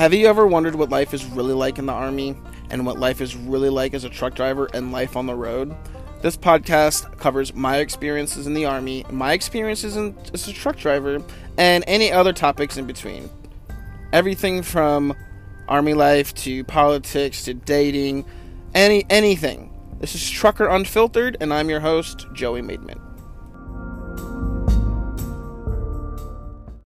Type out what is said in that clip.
Have you ever wondered what life is really like in the Army and what life is really like as a truck driver and life on the road? This podcast covers my experiences in the Army, my experiences in, as a truck driver, and any other topics in between. Everything from Army life to politics to dating, any anything. This is Trucker Unfiltered, and I'm your host, Joey Maidman.